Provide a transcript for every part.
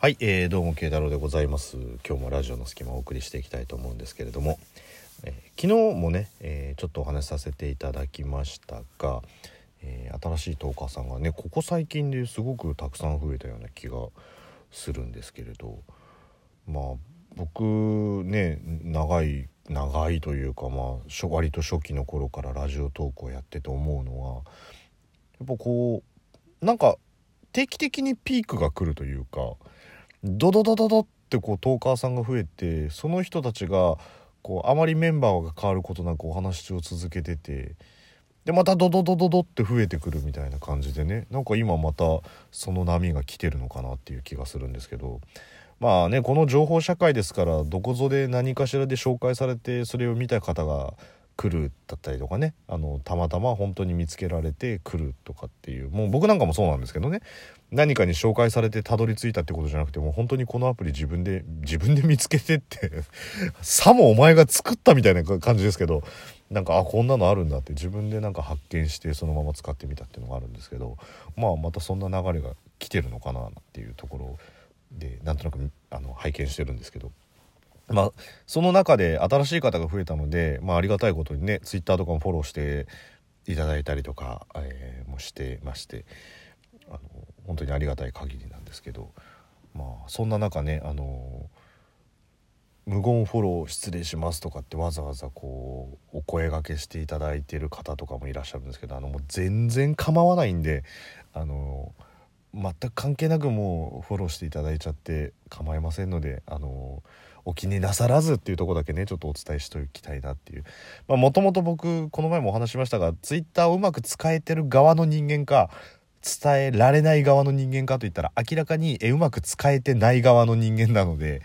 はい、えー、どうも慶太郎でございます。今日もラジオの隙間をお送りしていきたいと思うんですけれども、えー、昨日もね、えー、ちょっとお話しさせていただきましたが、えー、新しいトーカーさんがねここ最近ですごくたくさん増えたような気がするんですけれど。まあ僕ね長い長いというかまあ割と初期の頃からラジオトークをやってて思うのはやっぱこうなんか定期的にピークが来るというかドドドドドってこうトーカーさんが増えてその人たちがこうあまりメンバーが変わることなくお話を続けててでまたドドドドドって増えてくるみたいな感じでねなんか今またその波が来てるのかなっていう気がするんですけど。まあねこの情報社会ですからどこぞで何かしらで紹介されてそれを見た方が来るだったりとかね。あのたまたま本当に見つけられて来るとかっていう。もう僕なんかもそうなんですけどね。何かに紹介されてたどり着いたってことじゃなくてもう本当にこのアプリ自分で自分で見つけてってさもお前が作ったみたいな感じですけどなんかあこんなのあるんだって自分でなんか発見してそのまま使ってみたっていうのがあるんですけどまあまたそんな流れが来てるのかなっていうところでなんとなくあの拝見してるんですけど。まあ、その中で新しい方が増えたので、まあ、ありがたいことにねツイッターとかもフォローしていただいたりとか、えー、もしてましてあの本当にありがたい限りなんですけど、まあ、そんな中ねあの無言フォロー失礼しますとかってわざわざこうお声がけしていただいてる方とかもいらっしゃるんですけどあのもう全然構わないんであの全く関係なくもうフォローしていただいちゃって構いませんのであのお気になさらずっていうとこだけねちょっとお伝えしておきたいなっていう。もともと僕この前もお話しましたが Twitter をうまく使えてる側の人間か伝えられない側の人間かといったら明らかにえうまく使えてない側の人間なので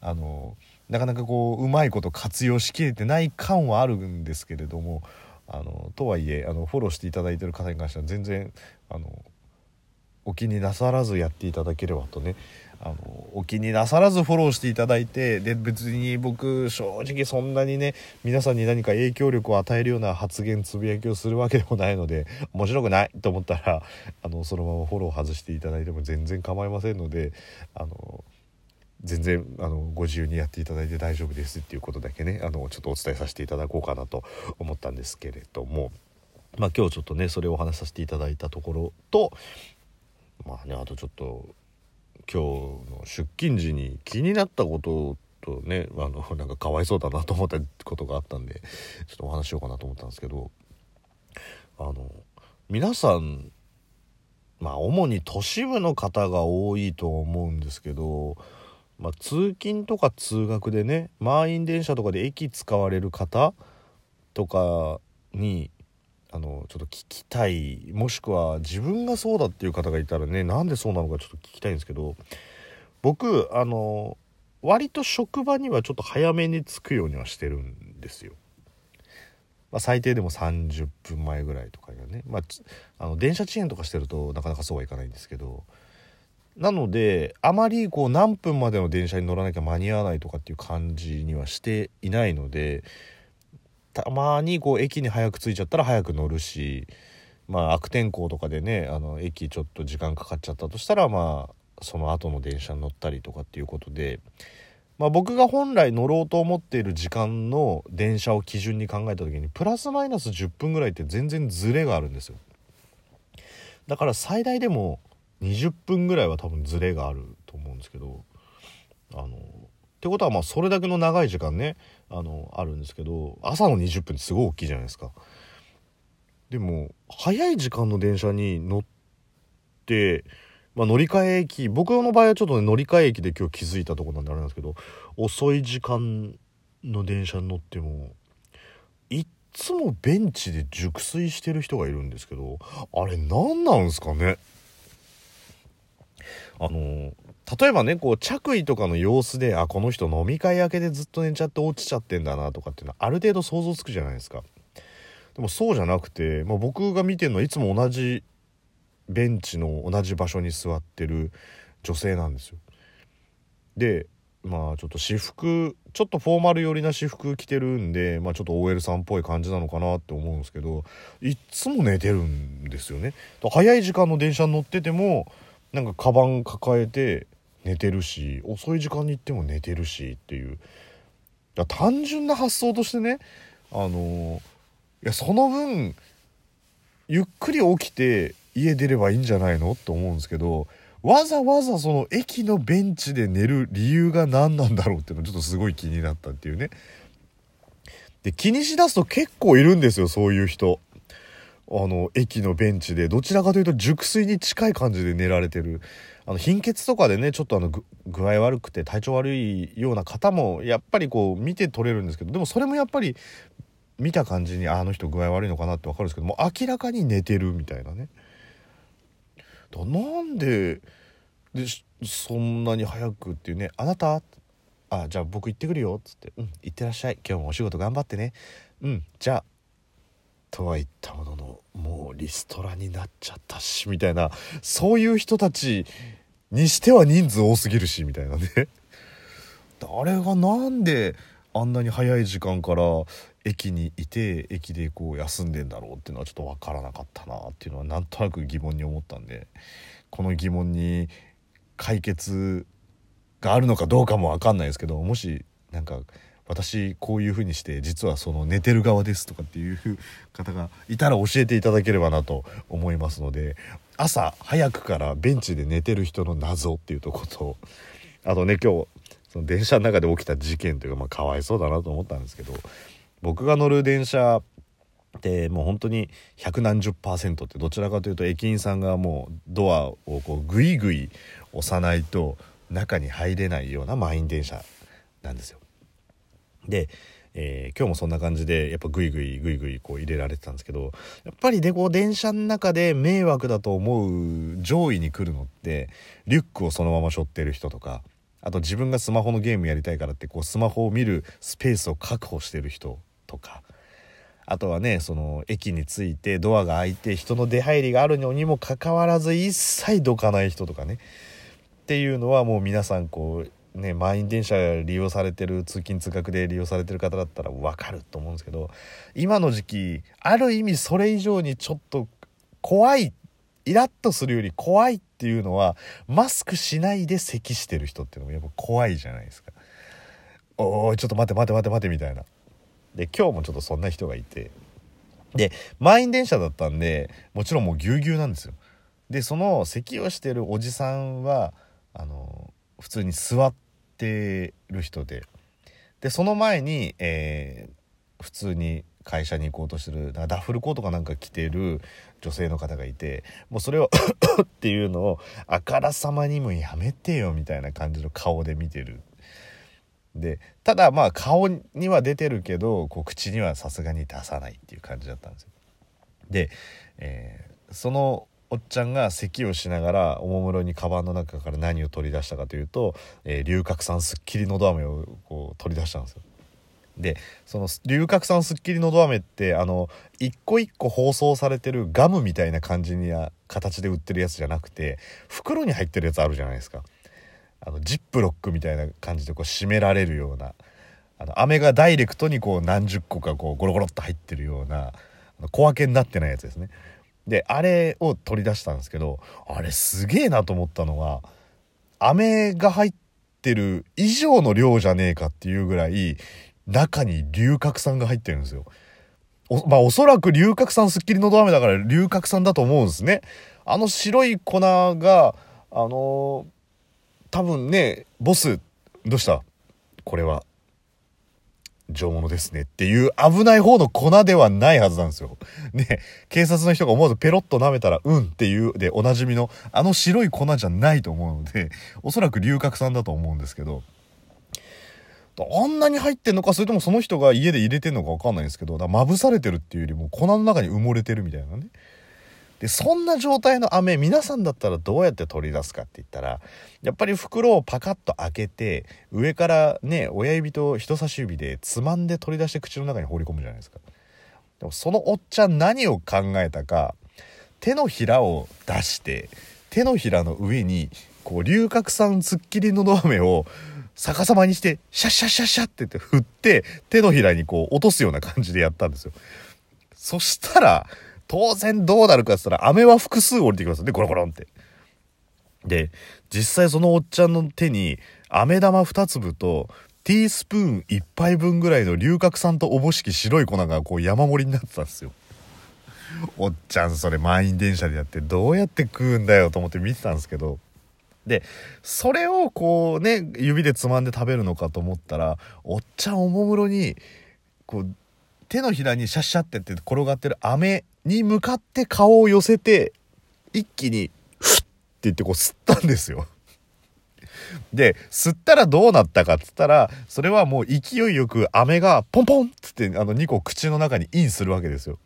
あのなかなかこううまいこと活用しきれてない感はあるんですけれどもあのとはいえあのフォローしていただいてる方に関しては全然あのお気になさらずやっていただければとねあのお気になさらずフォローしていただいてで別に僕正直そんなにね皆さんに何か影響力を与えるような発言つぶやきをするわけでもないので面白くないと思ったらあのそのままフォロー外していただいても全然構いませんのであの全然あのご自由にやっていただいて大丈夫ですっていうことだけねあのちょっとお伝えさせていただこうかなと思ったんですけれども。まあ、今日ちょっとねそれをお話しさせていただいたところとまあねあとちょっと今日の出勤時に気になったこととねあの なんかかわいそうだなと思ったことがあったんでちょっとお話しようかなと思ったんですけどあの皆さんまあ主に都市部の方が多いと思うんですけど、まあ、通勤とか通学でね満員電車とかで駅使われる方とかにあのちょっと聞きたいもしくは自分がそうだっていう方がいたらねなんでそうなのかちょっと聞きたいんですけど僕あの割と職場にはちょっと早めに着くようにはしてるんですよ。まあ、最低でも30分前ぐらいとかにはね、まあ、あの電車遅延とかしてるとなかなかそうはいかないんですけどなのであまりこう何分までの電車に乗らなきゃ間に合わないとかっていう感じにはしていないのでたまにこう駅に早く着いちゃったら早く乗るしまあ悪天候とかでねあの駅ちょっと時間かかっちゃったとしたらまあその後の電車に乗ったりとかっていうことで、まあ、僕が本来乗ろうと思っている時間の電車を基準に考えた時にプラスマイナス10分ぐらいって全然ズレがあるんですよ。だから最大でも20分ぐらいは多分ズレがあると思うんですけどあのってことはまあそれだけの長い時間ねあのあるんですけど朝の20分ってすごい大きいじゃないですか。でも早い時間の電車に乗って、まあ、乗り換え駅僕の場合はちょっとね乗り換え駅で今日気づいたとこなんであれなんですけど遅い時間の電車に乗ってもいっつもベンチで熟睡してる人がいるんですけどあれ何なんすかね？あの例えばねこう着衣とかの様子であこの人飲み会明けでずっと寝ちゃって落ちちゃってんだなとかっていうのはある程度想像つくじゃないですか。でもそうじゃなくて、まあ、僕が見てるのはいつも同じベンチの同じ場所に座ってる女性なんですよ。でまあちょっと私服ちょっとフォーマル寄りな私服着てるんでまあちょっと OL さんっぽい感じなのかなって思うんですけどいっつも寝てるんですよね。早い時間の電車に乗っててもなんかカバン抱えて寝てるし遅い時間に行っても寝てるしっていう。単純な発想としてねあのいやその分ゆっくり起きて家出ればいいんじゃないのと思うんですけどわざわざその駅のベンチで寝る理由が何なんだろうっていうのちょっとすごい気になったっていうね。で気にしだすと結構いるんですよそういう人。あの駅のベンチでどちらかというと熟睡に近い感じで寝られてる。あの貧血とかでねちょっとあの具合悪くて体調悪いような方もやっぱりこう見て取れるんですけどでもそれもやっぱり見た感じにあの人具合悪いのかなって分かるんですけども明らかに寝てるみたいなね。だなんででそんなに早くっていうね「あなたあじゃあ僕行ってくるよ」っつって「うん行ってらっしゃい。今日もお仕事頑張ってね。うんじゃあ」とは言ったもののもうリストラになっちゃったしみたいなそういう人たちにしては人数多すぎるしみたいなね。誰がなんであんなに早い時間から駅にいて駅でこう休んでんだろうっていうのはちょっと分からなかったなっていうのはなんとなく疑問に思ったんでこの疑問に解決があるのかどうかも分かんないですけどもしなんか私こういう風にして実はその寝てる側ですとかっていう方がいたら教えていただければなと思いますので朝早くからベンチで寝てる人の謎っていうとこと あとね今日その電車の中で起きた事件というかまあかわいそうだなと思ったんですけど僕が乗る電車ってもう本当に百何十パーセントってどちらかというと駅員さんがもうドアをこうグイグイ押さないと中に入れないような満員電車なんですよ。で、えー、今日もそんな感じでやっぱグイグイグイグイこう入れられてたんですけどやっぱりでこう電車の中で迷惑だと思う上位に来るのってリュックをそのまま背負ってる人とかあと自分がスマホのゲームやりたいからってこうスマホを見るスペースを確保してる人とかあとはねその駅に着いてドアが開いて人の出入りがあるのにもかかわらず一切どかない人とかねっていうのはもう皆さんこうね、満員電車利用されてる通勤通学で利用されてる方だったら分かると思うんですけど今の時期ある意味それ以上にちょっと怖いイラッとするより怖いっていうのはマスクしないで咳してる人っていうのもやっぱ怖いじゃないですか。おいちょっと待って待って待って待ってみたいな。で今日もちょっとそんな人がいてで満員電車だったんでもちろんもうぎゅうぎゅうなんですよ。でその咳をしてるおじさんはあの普通に座ってる人で。でその前に、えー、普通に会社に行こうとしてるダッフルコートかなんか着てる女性の方がいてもうそれを っていうのをあからさまにもやめてよみたいな感じの顔で見てる。でただまあ顔には出てるけどこう口にはさすがに出さないっていう感じだったんですよ。で、えー、そのおっちゃんが咳をしながらおもむろにカバンの中から何を取り出したかというと、えー、龍角散すっきりのど飴をこう取り出したんですよ。でその龍角散すっきりのど飴ってあの一個一個包装されてるガムみたいな感じには形で売ってるやつじゃなくて袋に入ってるやつあるじゃないですかあのジップロックみたいな感じでこう締められるようなあの飴がダイレクトにこう何十個かこうゴロゴロっと入ってるような小分けになってないやつですねであれを取り出したんですけどあれすげえなと思ったのは飴が入ってる以上の量じゃねえかっていうぐらい中に龍角散が入ってるんですよ。おまあおそらく龍角散すっきりのど飴だから龍角散だと思うんですね。あの白い粉があのー、多分ねボスどうした？これは上物ですねっていう危ない方の粉ではないはずなんですよ。ね、警察の人が思わずペロッと舐めたら、うんっていうでおなじみのあの白い粉じゃないと思うので、おそらく龍角散だと思うんですけど、あんなに入ってんのか、それともその人が家で入れてんのかわかんないんですけど、だまぶされてるっていうよりも粉の中に埋もれてるみたいなね。でそんな状態の飴皆さんだったらどうやって取り出すかって言ったらやっぱり袋をパカッと開けて上からね親指と人差し指でつまんで取り出して口の中に放り込むじゃないですか。でもそのおっちゃん何を考えたか手のひらを出して手のひらの上にこう龍角散すっきりのど飴を逆さまにしてシャシャシャシャってって振って手のひらにこう落とすような感じでやったんですよ。そしたら当然どうなるかっつったら飴は複数降りてきますよね。ゴロゴロンって。で実際そのおっちゃんの手に飴玉2粒とティースプーン1杯分ぐらいの龍角散とおぼしき白い粉がこう山盛りになってたんですよ。おっちゃんそれ満員電車でやってどうやって食うんだよと思って見てたんですけど。でそれをこうね指でつまんで食べるのかと思ったらおっちゃんおもむろにこう手のひらにシャッシャってって転がってる飴に向かって顔を寄せて一気にフッって言ってこう吸ったんですよ。で吸ったらどうなったかっつったらそれはもう勢いよく飴がポンポンっつってあの2個口の中にインするわけですよ。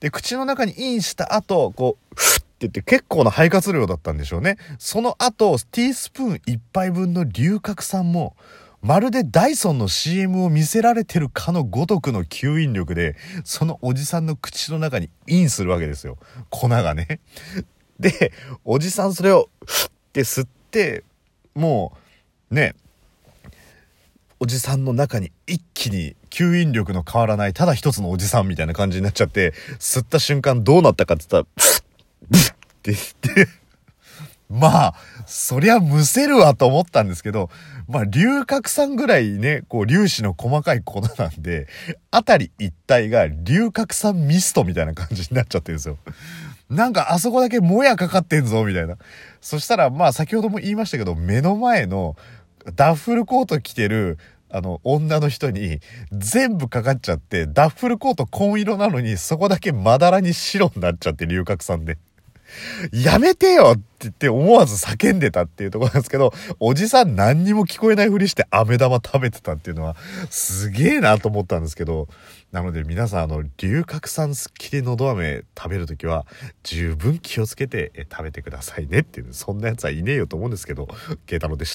で口の中にインした後こうフッって言って結構な肺活量だったんでしょうね。その後ティースプーン1杯分の龍角散もまるでダイソンの CM を見せられてるかのごとくの吸引力でそのおじさんの口の中にインするわけですよ粉がね。でおじさんそれをフッって吸ってもうねおじさんの中に一気に吸引力の変わらないただ一つのおじさんみたいな感じになっちゃって吸った瞬間どうなったかって言ったらブッ って言ってまあそりゃむせるわと思ったんですけどまあ龍角散ぐらいねこう粒子の細かい粉なんで辺り一帯が龍角散ミストみたいな感じになっちゃってるんですよ。なんかあそこだけもやかかってんぞみたいな。そしたらまあ先ほども言いましたけど目の前のダッフルコート着てるあの女の人に全部かかっちゃってダッフルコート紺色なのにそこだけまだらに白になっちゃって龍角散で。やめてよって言って思わず叫んでたっていうところなんですけど、おじさん何にも聞こえないふりして飴玉食べてたっていうのはすげえなと思ったんですけど、なので皆さんあの、龍角散すっきりのど飴食べるときは十分気をつけて食べてくださいねっていう、そんなやつはいねえよと思うんですけど、慶太郎でした。